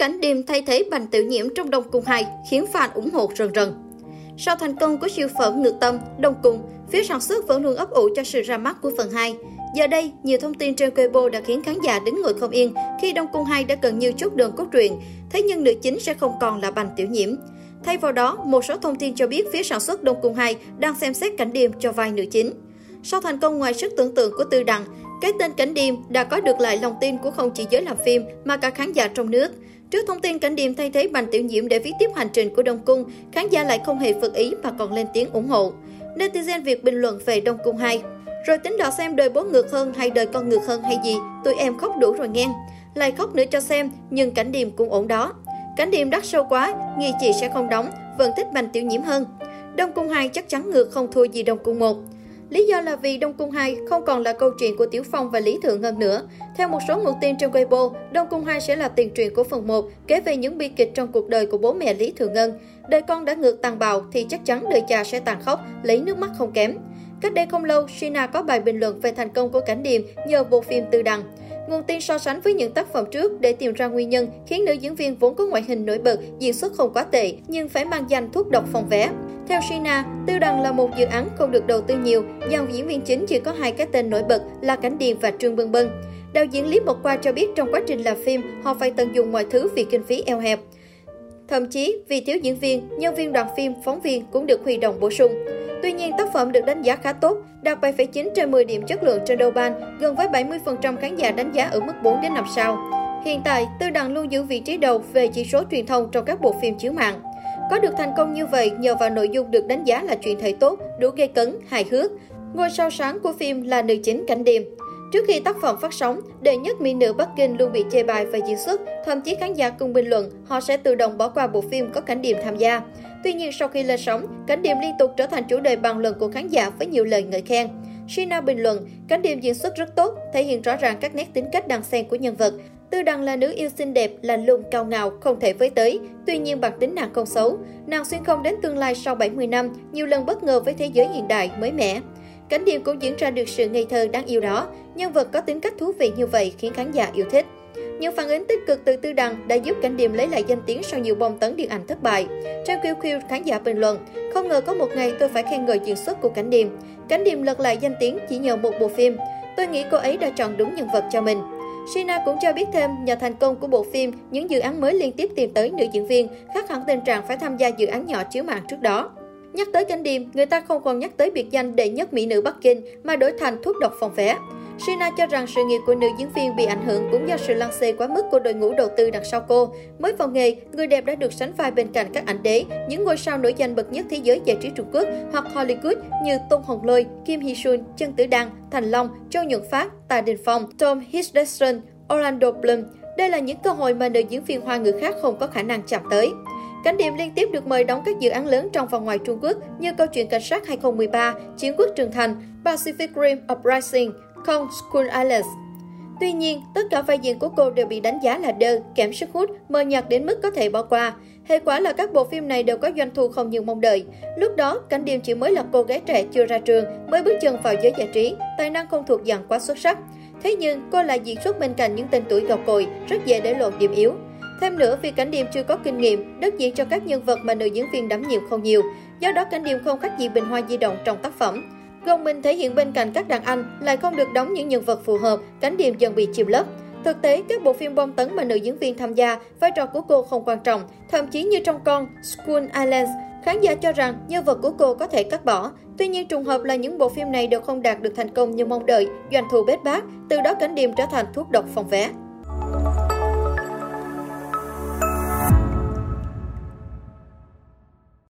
Cảnh Điềm thay thế Bành Tiểu Nhiễm trong Đông Cung 2 khiến fan ủng hộ rần rần. Sau thành công của siêu phẩm Ngược Tâm, Đông Cung, phía sản xuất vẫn luôn ấp ủ cho sự ra mắt của phần 2. Giờ đây, nhiều thông tin trên Weibo đã khiến khán giả đứng ngồi không yên khi Đông Cung 2 đã gần như chốt đường cốt truyện, thế nhưng nữ chính sẽ không còn là Bành Tiểu Nhiễm. Thay vào đó, một số thông tin cho biết phía sản xuất Đông Cung 2 đang xem xét cảnh điềm cho vai nữ chính. Sau thành công ngoài sức tưởng tượng của Tư Đằng, cái tên Cảnh Điềm đã có được lại lòng tin của không chỉ giới làm phim mà cả khán giả trong nước. Trước thông tin Cảnh điểm thay thế Bành Tiểu Nhiễm để viết tiếp hành trình của Đông Cung, khán giả lại không hề phật ý mà còn lên tiếng ủng hộ. Netizen Việt bình luận về Đông Cung 2. Rồi tính đỏ xem đời bố ngược hơn hay đời con ngược hơn hay gì, tụi em khóc đủ rồi nghe. Lại khóc nữa cho xem, nhưng Cảnh điểm cũng ổn đó. Cảnh điểm đắt sâu quá, nghi chị sẽ không đóng, vẫn thích Bành Tiểu Nhiễm hơn. Đông Cung 2 chắc chắn ngược không thua gì Đông Cung 1. Lý do là vì Đông Cung 2 không còn là câu chuyện của Tiểu Phong và Lý Thượng Ngân nữa. Theo một số nguồn tin trên Weibo, Đông Cung 2 sẽ là tiền truyện của phần 1, kể về những bi kịch trong cuộc đời của bố mẹ Lý Thượng Ngân. Đời con đã ngược tàn bạo thì chắc chắn đời cha sẽ tàn khốc, lấy nước mắt không kém. Cách đây không lâu, Shina có bài bình luận về thành công của Cảnh Điềm nhờ bộ phim Tư Đằng. Nguồn tin so sánh với những tác phẩm trước để tìm ra nguyên nhân khiến nữ diễn viên vốn có ngoại hình nổi bật, diễn xuất không quá tệ, nhưng phải mang danh thuốc độc phòng vé. Theo Sina, Tư Đằng là một dự án không được đầu tư nhiều, dòng diễn viên chính chỉ có hai cái tên nổi bật là Cảnh Điềm và Trương Bân Bân. Đạo diễn Lý Mộc Qua cho biết trong quá trình làm phim, họ phải tận dụng mọi thứ vì kinh phí eo hẹp. Thậm chí, vì thiếu diễn viên, nhân viên đoàn phim, phóng viên cũng được huy động bổ sung. Tuy nhiên, tác phẩm được đánh giá khá tốt, đạt 7,9 trên 10 điểm chất lượng trên Douban, gần với 70% khán giả đánh giá ở mức 4 đến 5 sao. Hiện tại, Tư Đằng luôn giữ vị trí đầu về chỉ số truyền thông trong các bộ phim chiếu mạng. Có được thành công như vậy nhờ vào nội dung được đánh giá là chuyện thể tốt, đủ gây cấn, hài hước. Ngôi sao sáng của phim là nữ chính Cảnh Điềm. Trước khi tác phẩm phát sóng, đệ nhất mỹ nữ Bắc Kinh luôn bị chê bài và diễn xuất, thậm chí khán giả cùng bình luận họ sẽ tự động bỏ qua bộ phim có Cảnh Điềm tham gia. Tuy nhiên sau khi lên sóng, Cảnh Điềm liên tục trở thành chủ đề bàn luận của khán giả với nhiều lời ngợi khen. Shina bình luận, Cảnh Điềm diễn xuất rất tốt, thể hiện rõ ràng các nét tính cách đàn xen của nhân vật. Tư Đằng là nữ yêu xinh đẹp, lạnh lùng, cao ngạo, không thể với tới. Tuy nhiên bản tính nàng không xấu. Nàng xuyên không đến tương lai sau 70 năm, nhiều lần bất ngờ với thế giới hiện đại, mới mẻ. Cảnh Điềm cũng diễn ra được sự ngây thơ đáng yêu đó. Nhân vật có tính cách thú vị như vậy khiến khán giả yêu thích. Những phản ứng tích cực từ Tư Đằng đã giúp Cảnh Điềm lấy lại danh tiếng sau nhiều bom tấn điện ảnh thất bại. Trên QQ, khán giả bình luận, không ngờ có một ngày tôi phải khen ngợi diễn xuất của Cảnh Điềm. Cảnh Điềm lật lại danh tiếng chỉ nhờ một bộ phim. Tôi nghĩ cô ấy đã chọn đúng nhân vật cho mình. Sina cũng cho biết thêm, nhờ thành công của bộ phim, những dự án mới liên tiếp tìm tới nữ diễn viên, khác hẳn tình trạng phải tham gia dự án nhỏ chiếu mạng trước đó. Nhắc tới cánh Điềm, người ta không còn nhắc tới biệt danh đệ nhất mỹ nữ Bắc Kinh mà đổi thành thuốc độc phòng vé. Sina cho rằng sự nghiệp của nữ diễn viên bị ảnh hưởng cũng do sự lăng xê quá mức của đội ngũ đầu tư đằng sau cô. Mới vào nghề, người đẹp đã được sánh vai bên cạnh các ảnh đế, những ngôi sao nổi danh bậc nhất thế giới giải trí Trung Quốc hoặc Hollywood như Tôn Hồng Lôi, Kim Hee Sun, Trân Tử Đăng, Thành Long, Châu Nhuận Phát, Tạ Đình Phong, Tom Hiddleston, Orlando Bloom. Đây là những cơ hội mà nữ diễn viên hoa ngữ khác không có khả năng chạm tới. Cảnh điểm liên tiếp được mời đóng các dự án lớn trong và ngoài Trung Quốc như Câu chuyện cảnh sát 2013, Chiến quốc Trường Thành, Pacific Rim Uprising, Kong School Alice. Tuy nhiên, tất cả vai diễn của cô đều bị đánh giá là đơ, kém sức hút, mờ nhạt đến mức có thể bỏ qua. Hệ quả là các bộ phim này đều có doanh thu không như mong đợi. Lúc đó, Cảnh Điềm chỉ mới là cô gái trẻ chưa ra trường, mới bước chân vào giới giải trí, tài năng không thuộc dạng quá xuất sắc. Thế nhưng, cô lại diễn xuất bên cạnh những tên tuổi gạo cội, rất dễ để lộ điểm yếu. Thêm nữa, vì Cảnh Điềm chưa có kinh nghiệm, đất diễn cho các nhân vật mà nữ diễn viên đảm nhiệm không nhiều. Do đó, Cảnh Điềm không khác gì bình hoa di động trong tác phẩm. Gồng Minh thể hiện bên cạnh các đàn anh lại không được đóng những nhân vật phù hợp, cánh Điềm dần bị chìm lấp. Thực tế, các bộ phim bom tấn mà nữ diễn viên tham gia, vai trò của cô không quan trọng, thậm chí như trong con School Islands, khán giả cho rằng nhân vật của cô có thể cắt bỏ. Tuy nhiên trùng hợp là những bộ phim này đều không đạt được thành công như mong đợi, doanh thu bết bát, từ đó Cảnh Điềm trở thành thuốc độc phòng vé.